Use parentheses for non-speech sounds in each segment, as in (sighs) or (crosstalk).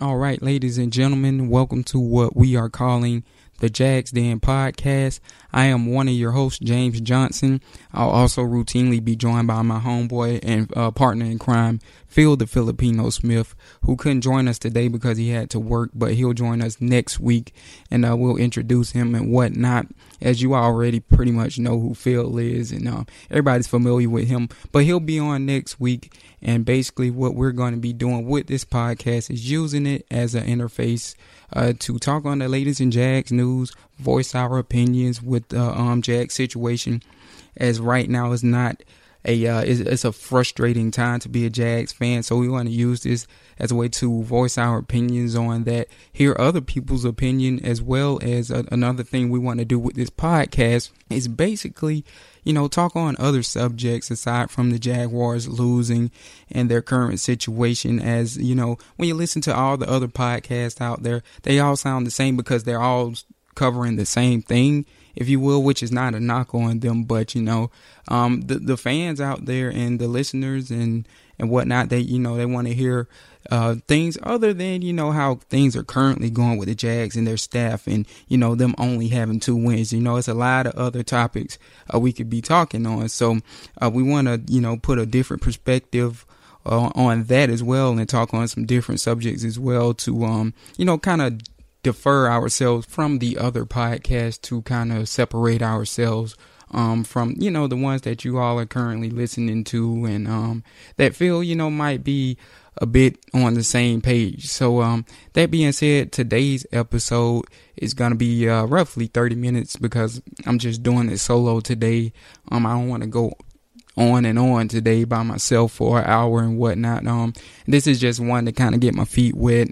All right, ladies and gentlemen, welcome to what we are calling the Jags Den podcast. I am one of your hosts, James Johnson. I'll also routinely be joined by my homeboy and uh, partner in crime, Phil the Filipino Smith, who couldn't join us today because he had to work, but he'll join us next week and uh, we'll introduce him and whatnot. As you already pretty much know who Phil is, and uh, everybody's familiar with him, but he'll be on next week. And basically, what we're going to be doing with this podcast is using it as an interface uh, to talk on the latest in Jags news, voice our opinions with the um, Jags situation. As right now is not a uh, it's, it's, a frustrating time to be a Jags fan, so we want to use this as a way to voice our opinions on that, hear other people's opinion, as well as a, another thing we want to do with this podcast is basically you know, talk on other subjects aside from the Jaguars losing and their current situation. As you know, when you listen to all the other podcasts out there, they all sound the same because they're all covering the same thing, if you will, which is not a knock on them, but you know, um, the the fans out there and the listeners and and whatnot, they you know they want to hear uh, things other than you know how things are currently going with the Jags and their staff, and you know them only having two wins. You know, it's a lot of other topics uh, we could be talking on. So uh, we want to you know put a different perspective. Uh, on that as well, and talk on some different subjects as well to, um, you know, kind of defer ourselves from the other podcasts to kind of separate ourselves um, from you know the ones that you all are currently listening to and um, that feel you know might be a bit on the same page. So, um, that being said, today's episode is to be, uh, roughly 30 minutes because I'm just doing it solo today. Um, I don't want to go on and on today by myself for an hour and whatnot. Um, this is just one to kind of get my feet wet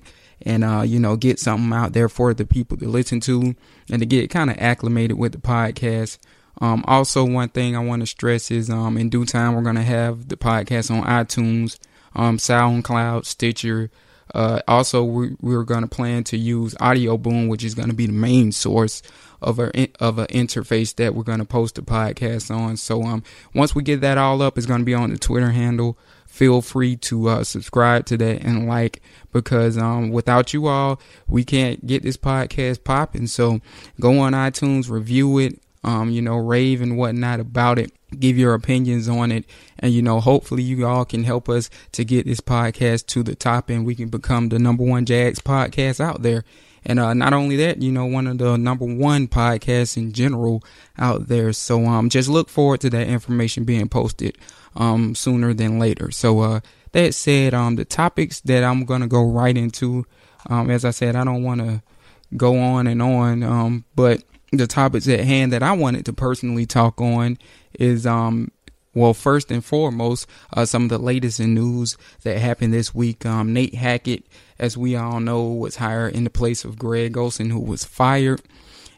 and, uh, you know, get something out there for the people to listen to and to get kind of acclimated with the podcast. Um, also one thing I want to stress is, um, in due time, we're going to have the podcast on iTunes um, SoundCloud, Stitcher. Uh, also, we, we're going to plan to use Audio Boom, which is going to be the main source of our of an interface that we're going to post the podcast on. So, um, once we get that all up, it's going to be on the Twitter handle. Feel free to uh, subscribe to that and like because um, without you all, we can't get this podcast popping. So, go on iTunes, review it, um, you know, rave and whatnot about it give your opinions on it. And, you know, hopefully you all can help us to get this podcast to the top and we can become the number one Jags podcast out there. And uh, not only that, you know, one of the number one podcasts in general out there. So um, just look forward to that information being posted um, sooner than later. So uh, that said, um, the topics that I'm going to go right into, um, as I said, I don't want to go on and on, um, but the topics at hand that I wanted to personally talk on is um well first and foremost uh, some of the latest in news that happened this week. Um, Nate Hackett, as we all know, was hired in the place of Greg Olson, who was fired.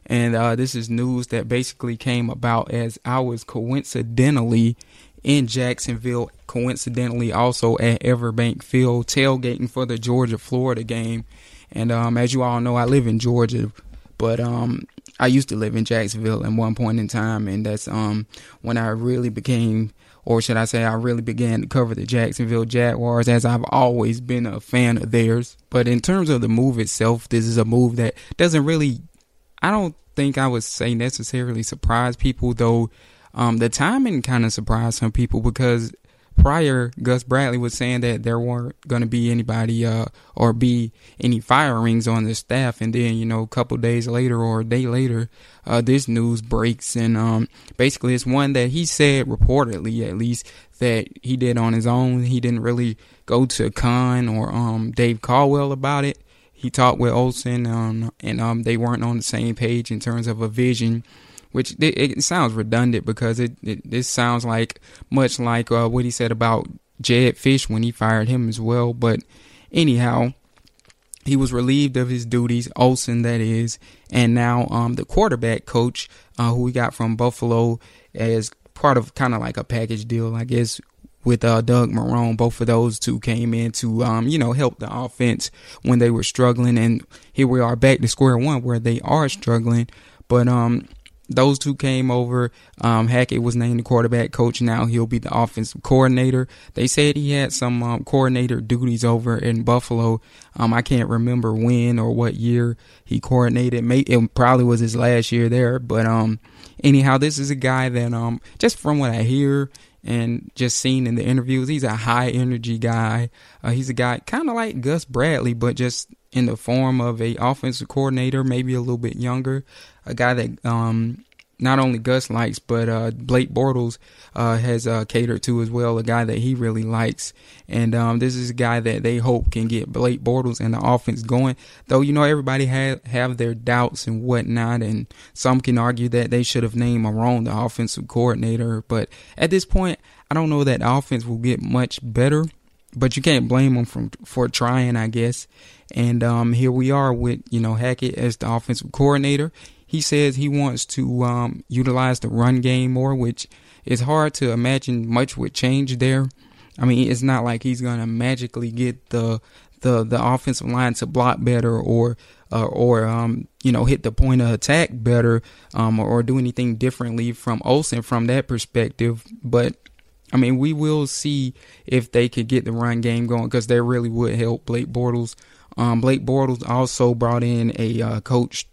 And uh, this is news that basically came about as I was coincidentally in Jacksonville, coincidentally also at Everbank Field, tailgating for the Georgia Florida game. And um, as you all know, I live in Georgia, but um, I used to live in Jacksonville at one point in time, and that's um when I really became, or should I say, I really began to cover the Jacksonville Jaguars, as I've always been a fan of theirs. But in terms of the move itself, this is a move that doesn't really, I don't think I would say necessarily surprise people, though. Um, the timing kind of surprised some people because prior, Gus Bradley was saying that there weren't going to be anybody uh, or be any firings on the staff, and then you know a couple days later or a day later, uh, this news breaks, and um, basically it's one that he said reportedly at least that he did on his own. He didn't really go to Khan or um, Dave Caldwell about it. He talked with Olson, um, and um, they weren't on the same page in terms of a vision which it, it sounds redundant because it, it this sounds like much like uh, what he said about Jedd Fisch when he fired him as well. But anyhow, he was relieved of his duties, Olson that is, and now um, the quarterback coach uh, who we got from Buffalo as part of kind of like a package deal, I guess, with uh, Doug Marrone. Both of those two came in to, um, you know, help the offense when they were struggling. And here we are back to square one where they are struggling. But um, those two came over. Um, Hackett was named the quarterback coach. Now he'll be the offensive coordinator. They said he had some um, coordinator duties over in Buffalo. Um, I can't remember when or what year he coordinated. It probably was his last year there. But um, anyhow, this is a guy that um, just from what I hear and just seen in the interviews, he's a high energy guy. Uh, he's a guy kind of like Gus Bradley, but just in the form of a offensive coordinator, maybe a little bit younger, a guy that um, not only Gus likes, but uh, Blake Bortles uh, has uh, catered to as well, a guy that he really likes. And um, this is a guy that they hope can get Blake Bortles and the offense going. Though, you know, everybody have, have their doubts and whatnot, and some can argue that they should have named Marrone the offensive coordinator. But at this point, I don't know that the offense will get much better. But you can't blame them from for trying, I guess. And um, here we are with you know Hackett as the offensive coordinator he says he wants to um, utilize the run game more, which is hard to imagine much would change there. I mean, it's not like he's gonna magically get the the the offensive line to block better or uh, or um, you know hit the point of attack better um, or, or do anything differently from Olson from that perspective. But I mean, we will see if they could get the run game going because that really would help Blake Bortles. Um, Blake Bortles also brought in a uh, coach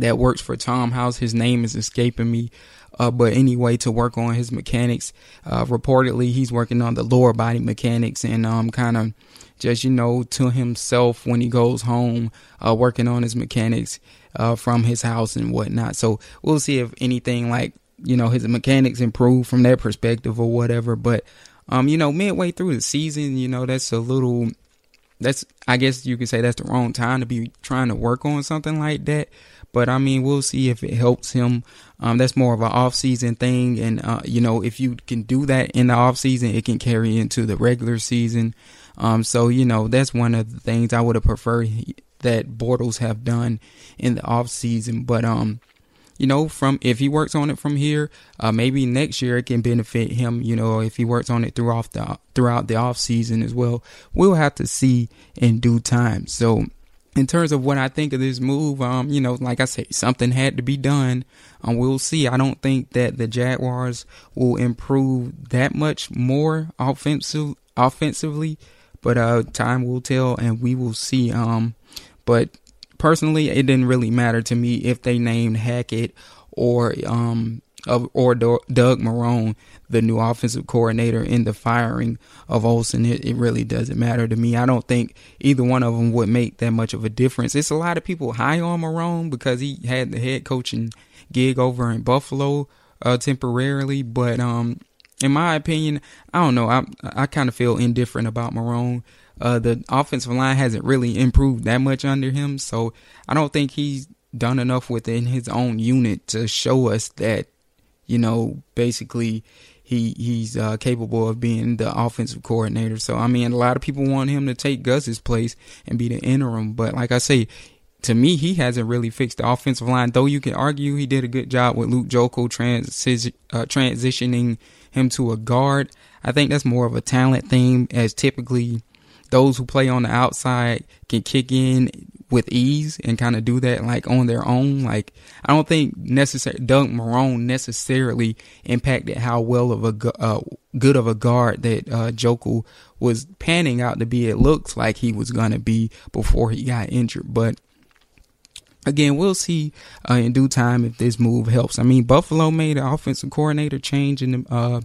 that works for Tom House. His name is escaping me. Uh, but anyway, to work on his mechanics, uh, reportedly he's working on the lower body mechanics and um, kind of just you know to himself when he goes home, uh, working on his mechanics uh, from his house and whatnot. So we'll see if anything like you know his mechanics improve from that perspective or whatever. But um, you know, midway through the season, you know that's a little that's I guess you could say that's the wrong time to be trying to work on something like that. But I mean, we'll see if it helps him. Um, that's more of an off season thing, and uh, you know, if you can do that in the off season, it can carry into the regular season. Um, so you know, that's one of the things I would have preferred that Bortles have done in the off season. But um, you know, from if he works on it from here, uh, maybe next year it can benefit him. You know, if he works on it throughout the throughout the off season as well, we'll have to see in due time. So in terms of what I think of this move, um, you know, like I say, something had to be done. Um, we'll see. I don't think that the Jaguars will improve that much more offensive offensively, but uh, time will tell, and we will see. Um, but personally, it didn't really matter to me if they named Hackett or um or Doug Marrone the new offensive coordinator in the firing of Olson, it, it, really doesn't matter to me. I don't think either one of them would make that much of a difference. It's a lot of people high on Marrone because he had the head coaching gig over in Buffalo uh, temporarily, but um, in my opinion, I don't know. I I kind of feel indifferent about Marrone. Uh, the offensive line hasn't really improved that much under him, so I don't think he's done enough within his own unit to show us that, you know, basically he he's uh, capable of being the offensive coordinator. So I mean, a lot of people want him to take Gus's place and be the interim, but like I say, to me, he hasn't really fixed the offensive line. Though you can argue he did a good job with Luke Joeckel transi- uh, transitioning him to a guard. I think that's more of a talent thing, as typically those who play on the outside can kick in with ease and kind of do that like on their own. Like I don't think necessary Doug Marrone necessarily impacted how well of a uh, good of a guard that uh, Joeckel was panning out to be. It looks like he was gonna be before he got injured, but. Again, we'll see uh, in due time if this move helps. I mean, Buffalo made an offensive coordinator change in the uh,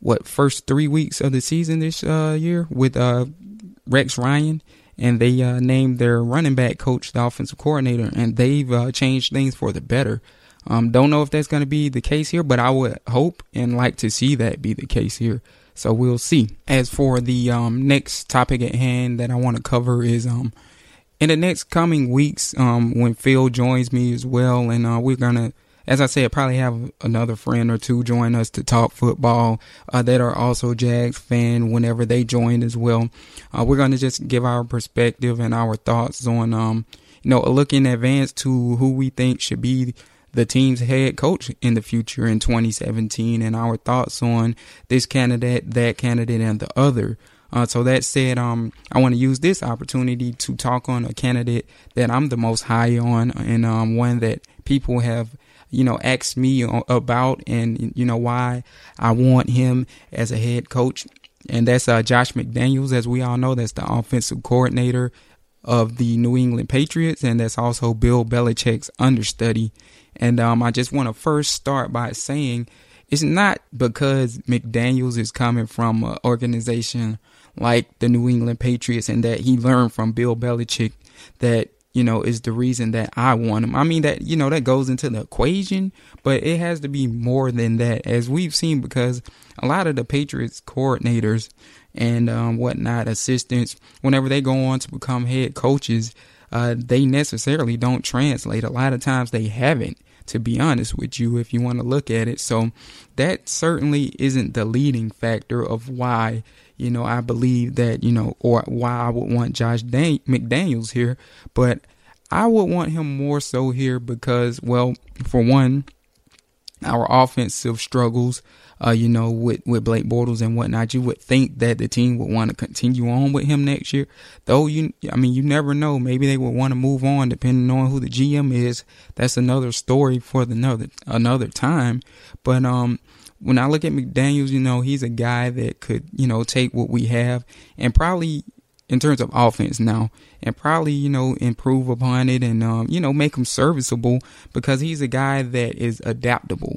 what first three weeks of the season this uh, year with uh, Rex Ryan, and they uh, named their running back coach the offensive coordinator, and they've uh, changed things for the better. Um, don't know if that's going to be the case here, but I would hope and like to see that be the case here. So we'll see. As for the um, next topic at hand that I want to cover is um, in the next coming weeks um, when Phil joins me as well, and uh, we're gonna as I said, probably have another friend or two join us to talk football uh, that are also Jags fan whenever they join as well. Uh, we're going to just give our perspective and our thoughts on, um, you know, a look in advance to who we think should be the team's head coach in the future in 2017 and our thoughts on this candidate, that candidate, and the other. Uh, so that said, um, I want to use this opportunity to talk on a candidate that I'm the most high on and um, one that people have you know, asked me about and, you know, why I want him as a head coach. And that's uh, Josh McDaniels, as we all know, that's the offensive coordinator of the New England Patriots, and that's also Bill Belichick's understudy. And um, I just want to first start by saying it's not because McDaniels is coming from an organization like the New England Patriots and that he learned from Bill Belichick that you know is the reason that I want him. I mean that you know that goes into the equation, but it has to be more than that, as we've seen because a lot of the Patriots coordinators and um, whatnot assistants, whenever they go on to become head coaches, uh, they necessarily don't translate. A lot of times they haven't to be honest with you, if you want to look at it. So that certainly isn't the leading factor of why, you know, I believe that, you know, or why I would want Josh Dan- McDaniels here. But I would want him more so here because, well, for one, our offensive struggles uh, you know, with, with Blake Bortles and whatnot, you would think that the team would want to continue on with him next year. Though you, I mean, you never know. Maybe they would want to move on depending on who the GM is. That's another story for the another another time. But um, when I look at McDaniel's, you know, he's a guy that could, you know, take what we have and probably in terms of offense now and probably you know improve upon it and um, you know make him serviceable because he's a guy that is adaptable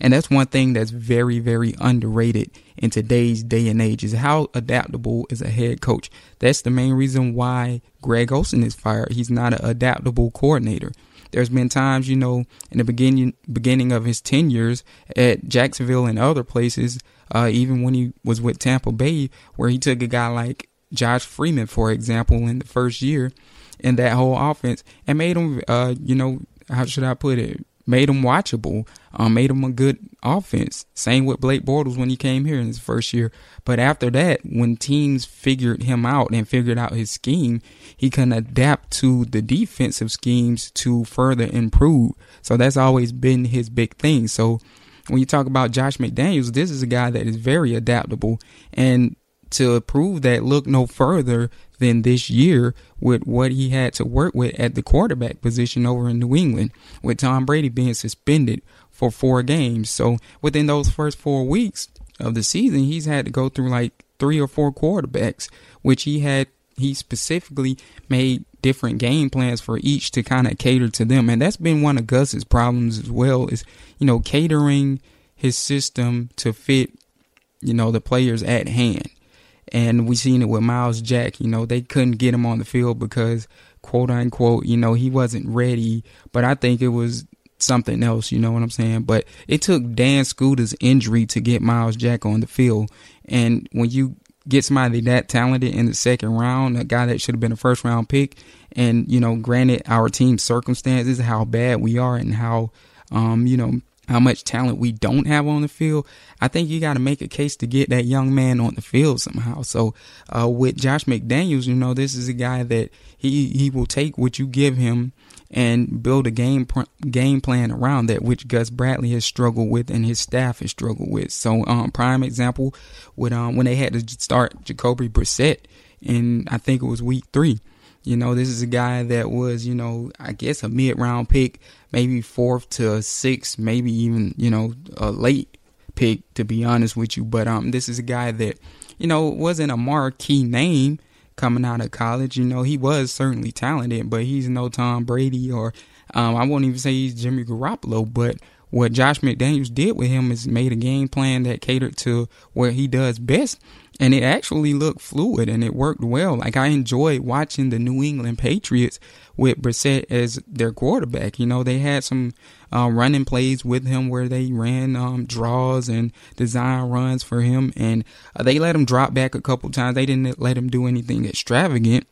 and that's one thing that's very, very underrated in today's day and age is how adaptable is a head coach. That's the main reason why Greg Olson is fired. He's not an adaptable coordinator. There's been times, you know, in the beginning beginning of his tenures at Jacksonville and other places, uh, even when he was with Tampa Bay, where he took a guy like Josh Freeman, for example, in the first year in that whole offense and made him, uh, you know, how should I put it, made him watchable, um, made him a good offense. Same with Blake Bortles when he came here in his first year. But after that, when teams figured him out and figured out his scheme, he can adapt to the defensive schemes to further improve. So that's always been his big thing. So when you talk about Josh McDaniels, this is a guy that is very adaptable. And to prove that, look no further than this year with what he had to work with at the quarterback position over in New England, with Tom Brady being suspended for four games. So within those first four weeks of the season, he's had to go through like three or four quarterbacks, which he had he specifically made different game plans for each to kind of cater to them. And that's been one of Gus's problems as well, is, you know, catering his system to fit, you know, the players at hand. And we seen it with Myles Jack. You know, they couldn't get him on the field because, quote unquote, you know, he wasn't ready. But I think it was something else. You know what I'm saying? But it took Dan Skuta's injury to get Myles Jack on the field. And when you get somebody that talented in the second round, a guy that should have been a first round pick, and you know, granted our team's circumstances, how bad we are, and how um, you know, how much talent we don't have on the field, I think you got to make a case to get that young man on the field somehow. So, uh, with Josh McDaniels, you know, this is a guy that he, he will take what you give him and build a game game plan around that, which Gus Bradley has struggled with and his staff has struggled with. So, um, prime example with um when they had to start Jacoby Brissett in I think it was week three. You know, this is a guy that was, you know, I guess a mid round pick, maybe fourth to sixth, maybe even, you know, a late pick to be honest with you. But um this is a guy that, you know, wasn't a marquee name coming out of college. You know, he was certainly talented, but he's no Tom Brady or um I won't even say he's Jimmy Garoppolo, but what Josh McDaniels did with him is made a game plan that catered to what he does best and it actually looked fluid and it worked well. Like I enjoyed watching the New England Patriots with Brissett as their quarterback. You know, they had some uh, running plays with him where they ran um, draws and design runs for him, and uh, they let him drop back a couple times. They didn't let him do anything extravagant,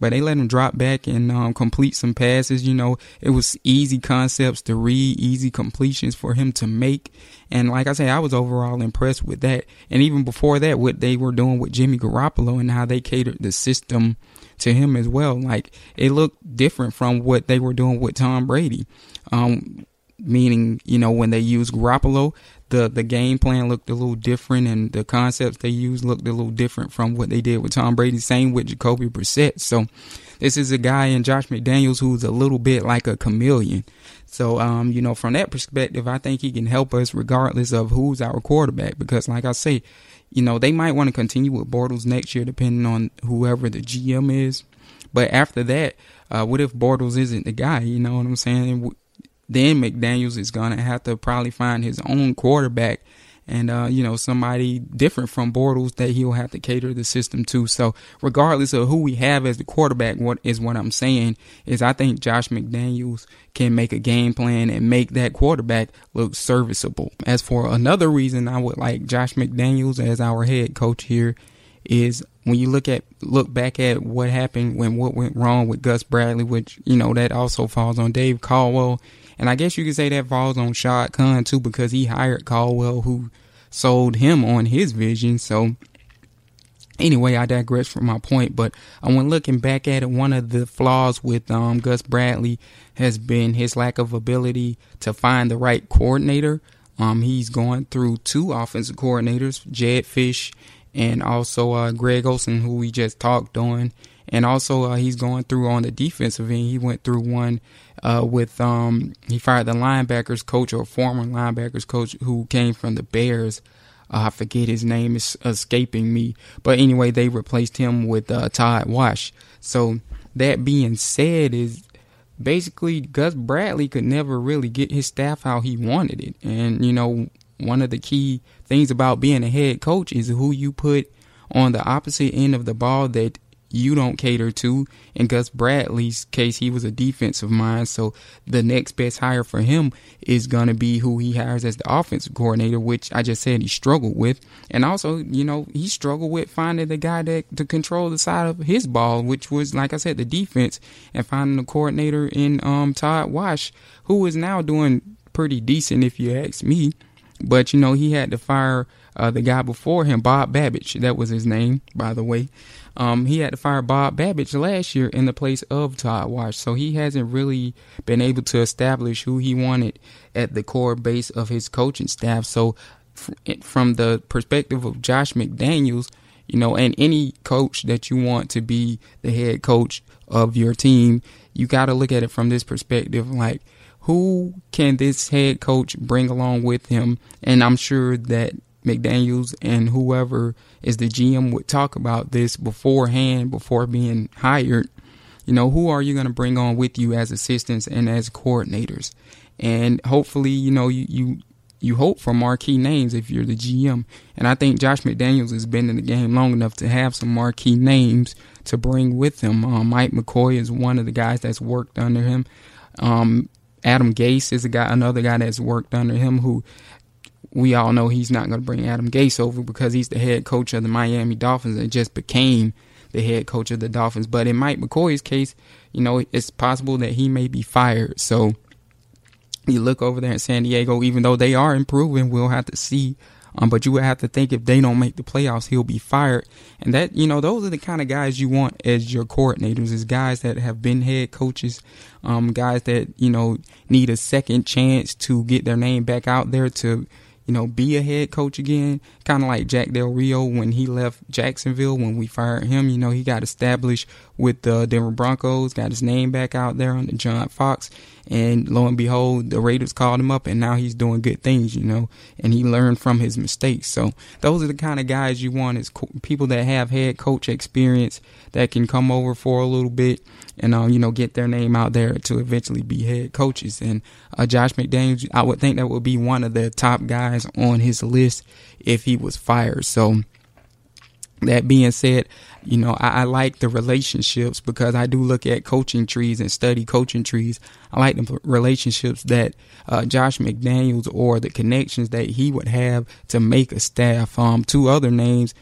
but they let him drop back and um, complete some passes. You know, it was easy concepts to read, easy completions for him to make. And like I say, I was overall impressed with that. And even before that, what they were doing with Jimmy Garoppolo and how they catered the system to him as well. Like it looked different from what they were doing with Tom Brady. Um, meaning, you know, when they used Garoppolo, the the game plan looked a little different, and the concepts they used looked a little different from what they did with Tom Brady. Same with Jacoby Brissett. So this is a guy in Josh McDaniels who's a little bit like a chameleon. So, um, you know, from that perspective, I think he can help us regardless of who's our quarterback. Because, like I say, you know, they might want to continue with Bortles next year, depending on whoever the GM is. But after that, uh, what if Bortles isn't the guy? You know what I'm saying? Then McDaniels is gonna have to probably find his own quarterback and uh, you know somebody different from Bortles that he'll have to cater the system to. So regardless of who we have as the quarterback, what is what I'm saying is I think Josh McDaniels can make a game plan and make that quarterback look serviceable. As for another reason, I would like Josh McDaniels as our head coach here is when you look at look back at what happened when what went wrong with Gus Bradley, which you know that also falls on Dave Caldwell and I guess you could say that falls on Shad Khan too because he hired Caldwell who sold him on his vision. So anyway, I digress from my point, but I when looking back at it, one of the flaws with um, Gus Bradley has been his lack of ability to find the right coordinator. Um, he's going through two offensive coordinators, Jedd Fisch and also uh, Greg Olson, who we just talked on. And also, uh, he's going through on the defensive end. He went through one uh, with um, he fired the linebackers coach or former linebackers coach who came from the Bears. Uh, I forget his name is escaping me, but anyway, they replaced him with uh, Todd Wash. So that being said, is basically Gus Bradley could never really get his staff how he wanted it, and you know one of the key things about being a head coach is who you put on the opposite end of the ball that you don't cater to. In Gus Bradley's case, he was a defensive mind, so the next best hire for him is going to be who he hires as the offensive coordinator, which I just said he struggled with. And also, you know, he struggled with finding the guy that to control the side of his ball, which was, like I said, the defense, and finding the coordinator in um, Todd Wash, who is now doing pretty decent, if you ask me. But, you know, he had to fire uh, the guy before him, Bob Babich. That was his name, by the way. Um, he had to fire Bob Babich last year in the place of Todd Wash. So he hasn't really been able to establish who he wanted at the core base of his coaching staff. So from the perspective of Josh McDaniels, you know, and any coach that you want to be the head coach of your team, you got to look at it from this perspective. Like, who can this head coach bring along with him? And I'm sure that McDaniels and whoever is the GM would talk about this beforehand, before being hired. You know, who are you going to bring on with you as assistants and as coordinators? And hopefully, you know, you, you you hope for marquee names if you're the GM. And I think Josh McDaniels has been in the game long enough to have some marquee names to bring with him. Um, Mike McCoy is one of the guys that's worked under him. Um, Adam Gase is a guy, another guy that's worked under him who we all know he's not going to bring Adam Gase over because he's the head coach of the Miami Dolphins and just became the head coach of the Dolphins. But in Mike McCoy's case, you know, it's possible that he may be fired. So you look over there in San Diego, even though they are improving, we'll have to see. Um, but you would have to think if they don't make the playoffs, he'll be fired. And that, you know, those are the kind of guys you want as your coordinators, is guys that have been head coaches, um, guys that, you know, need a second chance to get their name back out there to, you know, be a head coach again. Kind of like Jack Del Rio when he left Jacksonville when we fired him. You know, he got established with the Denver Broncos, got his name back out there on the John Fox. And lo and behold, the Raiders called him up and now he's doing good things, you know, and he learned from his mistakes. So those are the kind of guys you want is co- people that have head coach experience that can come over for a little bit and, um, you know, get their name out there to eventually be head coaches. And uh, Josh McDaniels, I would think that would be one of the top guys on his list if he was fired. So, that being said, you know, I, I, like the relationships because I do look at coaching trees and study coaching trees. I like the relationships that uh, Josh McDaniels or the connections that he would have to make a staff. Um, two other names.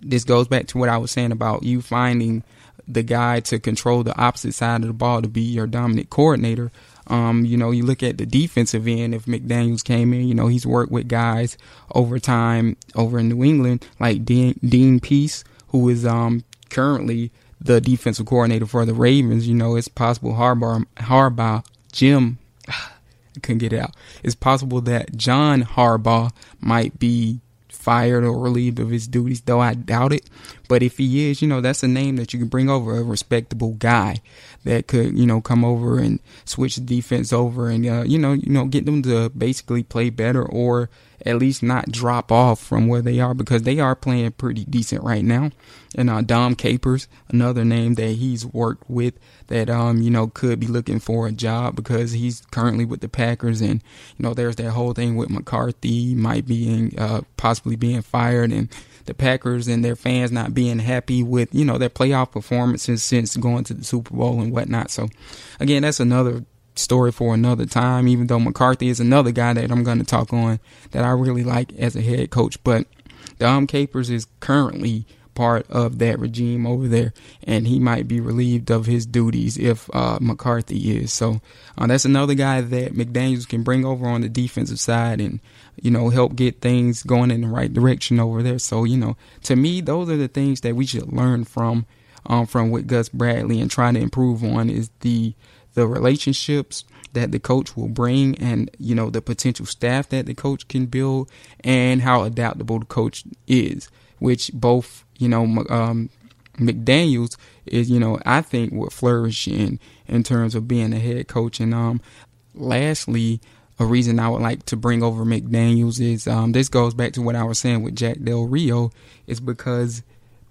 this goes back to what I was saying about you finding the guy to control the opposite side of the ball to be your dominant coordinator. Um, you know, you look at the defensive end. If McDaniels came in, you know, he's worked with guys over time over in New England, like Dean, Dean Pees, who is um, currently the defensive coordinator for the Ravens. You know, it's possible Harbaugh, Harbaugh, Jim, (sighs) couldn't get it out. It's possible that John Harbaugh might be fired or relieved of his duties, though I doubt it. But if he is, you know, that's a name that you can bring over a respectable guy that could, you know, come over and switch the defense over and, uh, you know, you know, get them to basically play better or at least not drop off from where they are because they are playing pretty decent right now. And uh, Dom Capers, another name that he's worked with that um you know could be looking for a job because he's currently with the Packers and you know there's that whole thing with McCarthy might being uh possibly being fired and the Packers and their fans not being happy with you know their playoff performances since going to the Super Bowl and whatnot. So again, that's another story for another time. Even though McCarthy is another guy that I'm going to talk on that I really like as a head coach, but Dom Capers is currently part of that regime over there, and he might be relieved of his duties if uh, McCarthy is. So uh, that's another guy that McDaniels can bring over on the defensive side and you know help get things going in the right direction over there. So you know, to me, those are the things that we should learn from um, from with Gus Bradley and trying to improve on is the the relationships that the coach will bring and you know the potential staff that the coach can build and how adaptable the coach is which both you know um, McDaniels is you know I think would flourish in in terms of being a head coach and um lastly a reason I would like to bring over McDaniels is um this goes back to what I was saying with Jack Del Rio is because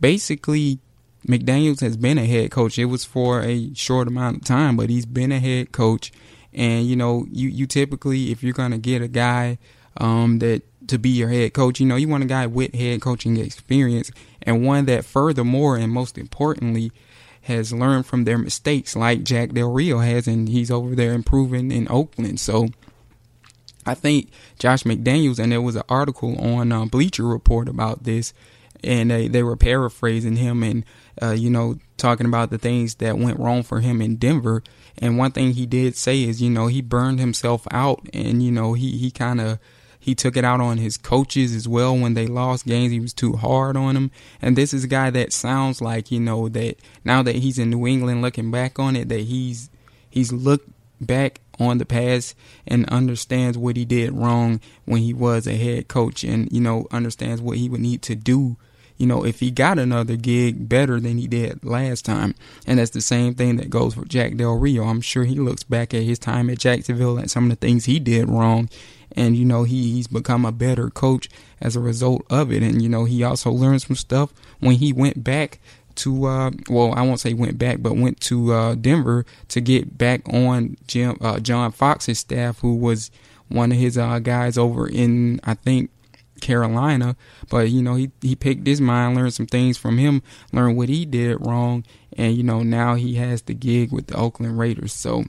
basically McDaniels has been a head coach. It was for a short amount of time, but he's been a head coach. And you know, you you typically if you're gonna get a guy um, that to be your head coach, you know, you want a guy with head coaching experience and one that furthermore and most importantly has learned from their mistakes, like Jack Del Rio has, and he's over there improving in Oakland. So. I think Josh McDaniels, and there was an article on uh, Bleacher Report about this, and they, they were paraphrasing him and uh, you know talking about the things that went wrong for him in Denver. And one thing he did say is, you know, he burned himself out, and you know he he kind of he took it out on his coaches as well when they lost games. He was too hard on them. And this is a guy that sounds like you know that now that he's in New England, looking back on it, that he's he's looked back on the past and understands what he did wrong when he was a head coach and you know understands what he would need to do you know, if he got another gig better than he did last time. And that's the same thing that goes for Jack Del Rio. I'm sure he looks back at his time at Jacksonville and some of the things he did wrong. And, you know, he, he's become a better coach as a result of it. And, you know, he also learned some stuff when he went back to uh, well, I won't say went back, but went to uh, Denver to get back on Jim uh, John Fox's staff, who was one of his uh, guys over in I think Carolina, but you know he he picked his mind, learned some things from him, learned what he did wrong, and you know now he has the gig with the Oakland Raiders. So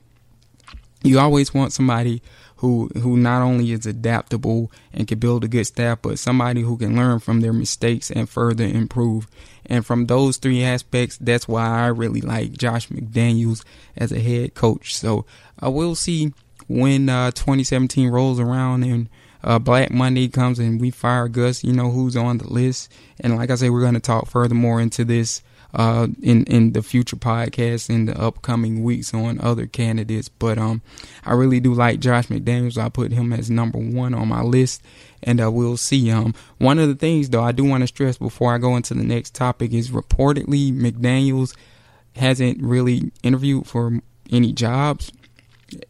you always want somebody who who not only is adaptable and can build a good staff, but somebody who can learn from their mistakes and further improve. And from those three aspects, that's why I really like Josh McDaniels as a head coach. So I uh, will see when uh, 2017 rolls around and uh, Black Monday comes and we fire Gus, you know who's on the list. And like I said, we're going to talk furthermore into this uh, in in the future podcasts in the upcoming weeks on other candidates. But um, I really do like Josh McDaniels. I put him as number one on my list, and uh, we'll see. Um, one of the things though I do want to stress before I go into the next topic is reportedly McDaniels hasn't really interviewed for any jobs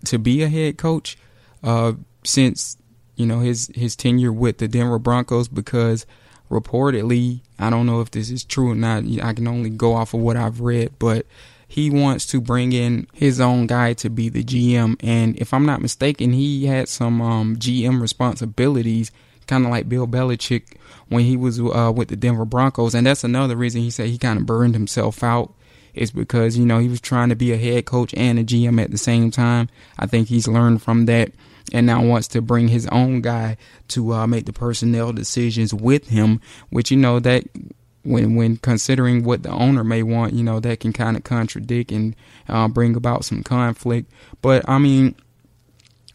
to be a head coach uh, since you know his his tenure with the Denver Broncos because reportedly I don't know if this is true or not. I can only go off of what I've read, but he wants to bring in his own guy to be the GM. And if I'm not mistaken, he had some um, GM responsibilities, kind of like Bill Belichick when he was uh, with the Denver Broncos. And that's another reason he said he kind of burned himself out. Is because you know he was trying to be a head coach and a GM at the same time. I think he's learned from that and now wants to bring his own guy to uh, make the personnel decisions with him, which you know that when when considering what the owner may want, you know that can kind of contradict and uh, bring about some conflict. But I mean,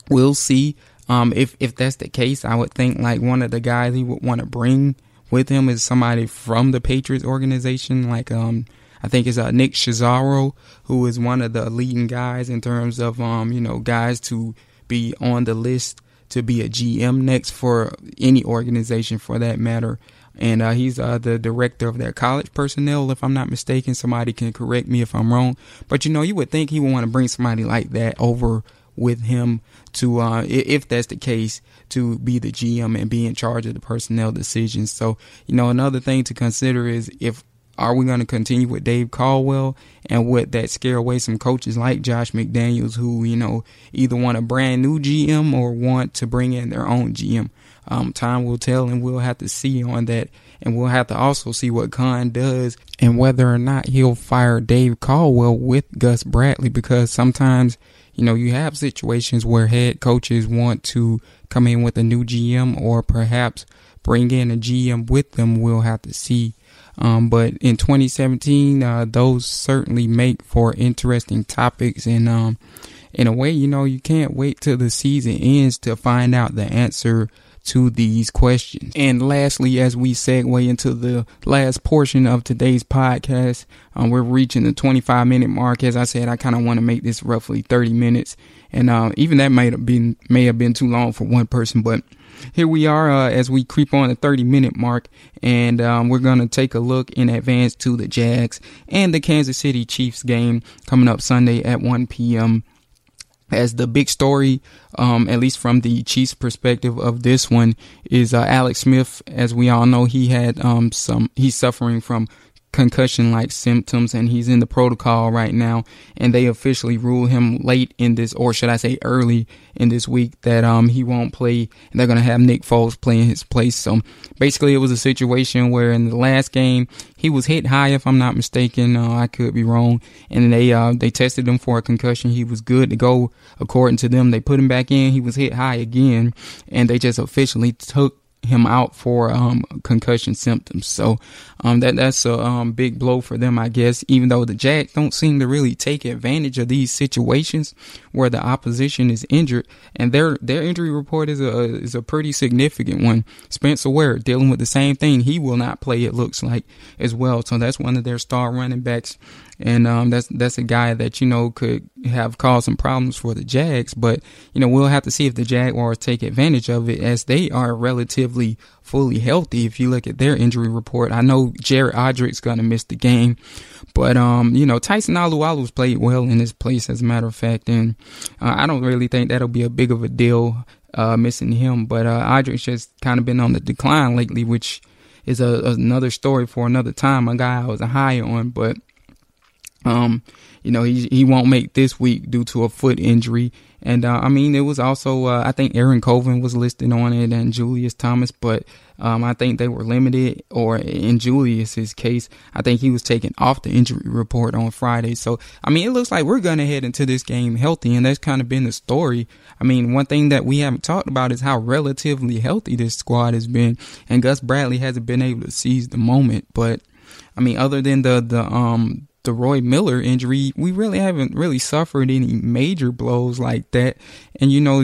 we'll see. Um, if if that's the case, I would think like one of the guys he would want to bring with him is somebody from the Patriots organization, like um, I think it's uh, Nick Caserio, who is one of the leading guys in terms of um, you know guys to be on the list to be a GM next for any organization for that matter. and uh, he's uh, the director of their college personnel, if I'm not mistaken. Somebody can correct me if I'm wrong, but you know, you would think he would want to bring somebody like that over with him to, uh, if that's the case, to be the GM and be in charge of the personnel decisions. So, you know, another thing to consider is if are we going to continue with Dave Caldwell and would that scare away some coaches like Josh McDaniels who, you know, either want a brand new GM or want to bring in their own GM? Um, time will tell and we'll have to see on that. And we'll have to also see what Khan does and whether or not he'll fire Dave Caldwell with Gus Bradley because sometimes, you know, you have situations where head coaches want to come in with a new GM or perhaps bring in a GM with them. We'll have to see um, but in 2017, uh, those certainly make for interesting topics. And um, in a way, you know, you can't wait till the season ends to find out the answer to these questions. And lastly, as we segue into the last portion of today's podcast, um, we're reaching the 25 minute mark. As I said, I kind of want to make this roughly 30 minutes. And uh, even that have been may have been too long for one person, but here we are uh, as we creep on the 30 minute mark, and um, we're going to take a look in advance to the Jags and the Kansas City Chiefs game coming up Sunday at 1 p.m. As the big story, um, at least from the Chiefs' perspective of this one, is uh, Alex Smith. As we all know, he had um, some. He's suffering from concussion like symptoms and he's in the protocol right now and they officially ruled him late in this or should I say early in this week that um he won't play. And they're to have Nick Foles play in his place. So basically it was a situation where in the last game he was hit high if I'm not mistaken. Uh, I could be wrong. And they uh they tested him for a concussion. He was good to go. According to them they put him back in. He was hit high again and they just officially took him out for um, concussion symptoms. So um, that that's a um, big blow for them, I guess. Even though the Jags don't seem to really take advantage of these situations where the opposition is injured, and their their injury report is a is a pretty significant one. Spencer Ware dealing with the same thing. He will not play. It looks like as well. So that's one of their star running backs and um, that's that's a guy that you know could have caused some problems for the Jags. But you know we'll have to see if the Jaguars take advantage of it, as they are relatively fully healthy. If you look at their injury report, I know Jared Odrick's gonna miss the game, but um, you know Tyson Alualu's played well in this place, as a matter of fact, and uh, I don't really think that'll be a big of a deal. Uh, missing him, but uh, Odrick's just kind of been on the decline lately, which is a, another story for another time. A guy I was a high on, but um, you know, he he won't make this week due to a foot injury. And uh, I mean, it was also uh, I think Aaron Colvin was listed on it and Julius Thomas, but um, I think they were limited. Or in Julius's case, I think he was taken off the injury report on Friday. So I mean, it looks like we're gonna head into this game healthy, and that's kind of been the story. I mean, one thing that we haven't talked about is how relatively healthy this squad has been, and Gus Bradley hasn't been able to seize the moment, but. I mean, other than the the um the Roy Miller injury, we really haven't really suffered any major blows like that. And you know,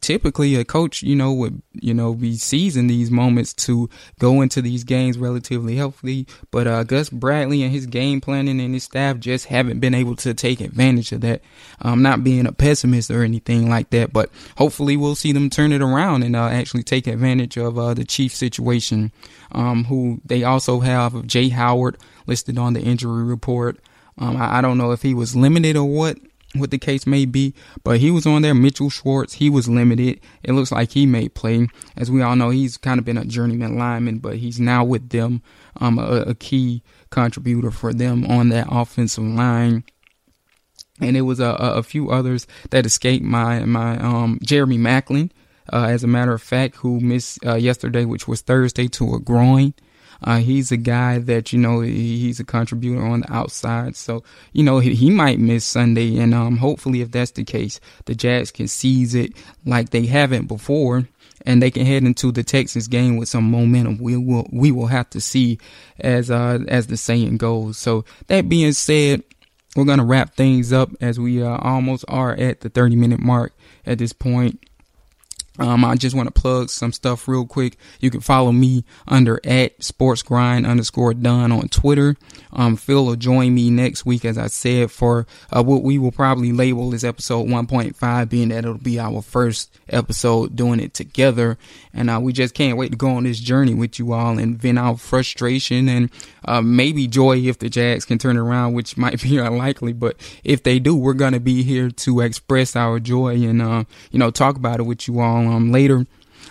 typically a coach, you know, would, you know, be seizing these moments to go into these games relatively healthy. But uh, Gus Bradley and his game planning and his staff just haven't been able to take advantage of that. I'm not being a pessimist or anything like that, but hopefully we'll see them turn it around and uh, actually take advantage of uh, the Chief situation. Um, who they also have Jaye Howard listed on the injury report. Um, I, I don't know if he was limited or what, what the case may be, but he was on there. Mitchell Schwartz, he was limited. It looks like he may play. As we all know, he's kind of been a journeyman lineman, but he's now with them, um, a, a key contributor for them on that offensive line. And it was a, a few others that escaped my my um Jeremy Maclin, uh, as a matter of fact, who missed uh, yesterday, which was Thursday, to a groin. Uh, he's a guy that you know he's a contributor on the outside, so you know he, he might miss Sunday, and um, hopefully, if that's the case, the Jags can seize it like they haven't before, and they can head into the Texas game with some momentum. We will we will have to see as uh as the saying goes. So that being said, we're gonna wrap things up as we uh, almost are at the 30 minute mark at this point. Um, I just want to plug some stuff real quick. You can follow me under at sports grind underscore done on Twitter. Um, Phil will join me next week, as I said, for uh, what we will probably label as episode 1.5, being that it'll be our first episode doing it together. And uh, we just can't wait to go on this journey with you all and vent out frustration and uh, maybe joy if the Jags can turn around, which (laughs) might be unlikely. But if they do, we're going to be here to express our joy and, uh, you know, talk about it with you all um, later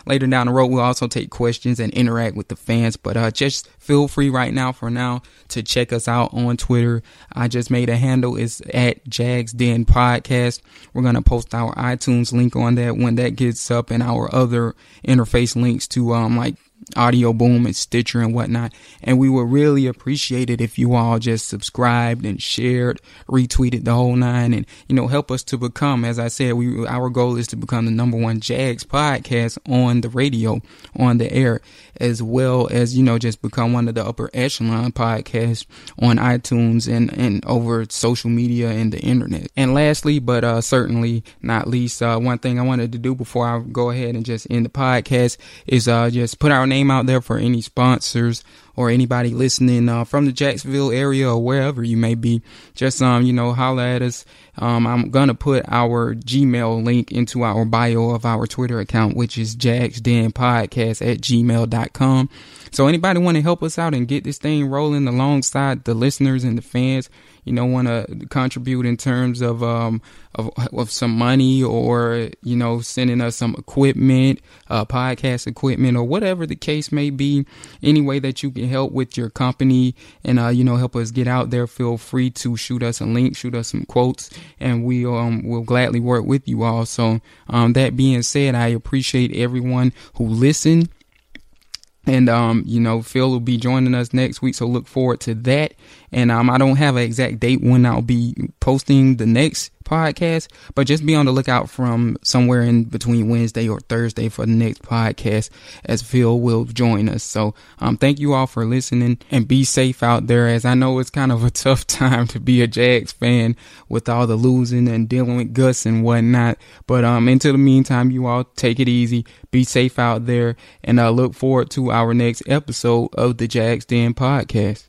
later down the road we'll also take questions and interact with the fans. But uh, just feel free right now for now to check us out on twitter. I just made a handle. It's at jags den podcast. We're going to post our itunes link on that when that gets up and our other interface links to um like Audio Boom and Stitcher and whatnot. And we would really appreciate it if you all just subscribed and shared, retweeted the whole nine, and you know help us to become. As I said, we our goal is to become the number one Jags podcast on the radio, on the air, as well as you know just become one of the upper echelon podcasts on iTunes and and over social media and the internet. And lastly, but uh, certainly not least, uh, one thing I wanted to do before I go ahead and just end the podcast is uh, just put our name out there for any sponsors or anybody listening uh, from the Jacksonville area or wherever you may be. Just um, you know, holler at us. Um, I'm gonna put our Gmail link into our bio of our Twitter account, which is jacksdenpodcast at gmail.com. So anybody want to help us out and get this thing rolling alongside the listeners and the fans, you know, want to contribute in terms of um of, of some money or you know sending us some equipment, uh, podcast equipment or whatever the case may be, any way that you can help with your company and uh, you know help us get out there, feel free to shoot us a link, shoot us some quotes, and we um will gladly work with you all. So um that being said, I appreciate everyone who listened and um, you know, Phil will be joining us next week, so look forward to that. And um, I don't have an exact date when I'll be posting the next podcast, but just be on the lookout from somewhere in between Wednesday or Thursday for the next podcast as Phil will join us. So, um, thank you all for listening and be safe out there as I know it's kind of a (laughs) tough time to be a Jags fan with all the losing and dealing with Gus and whatnot. But, um, until the meantime, you all take it easy, be safe out there and I uh, look forward to our next episode of the Jags Den podcast.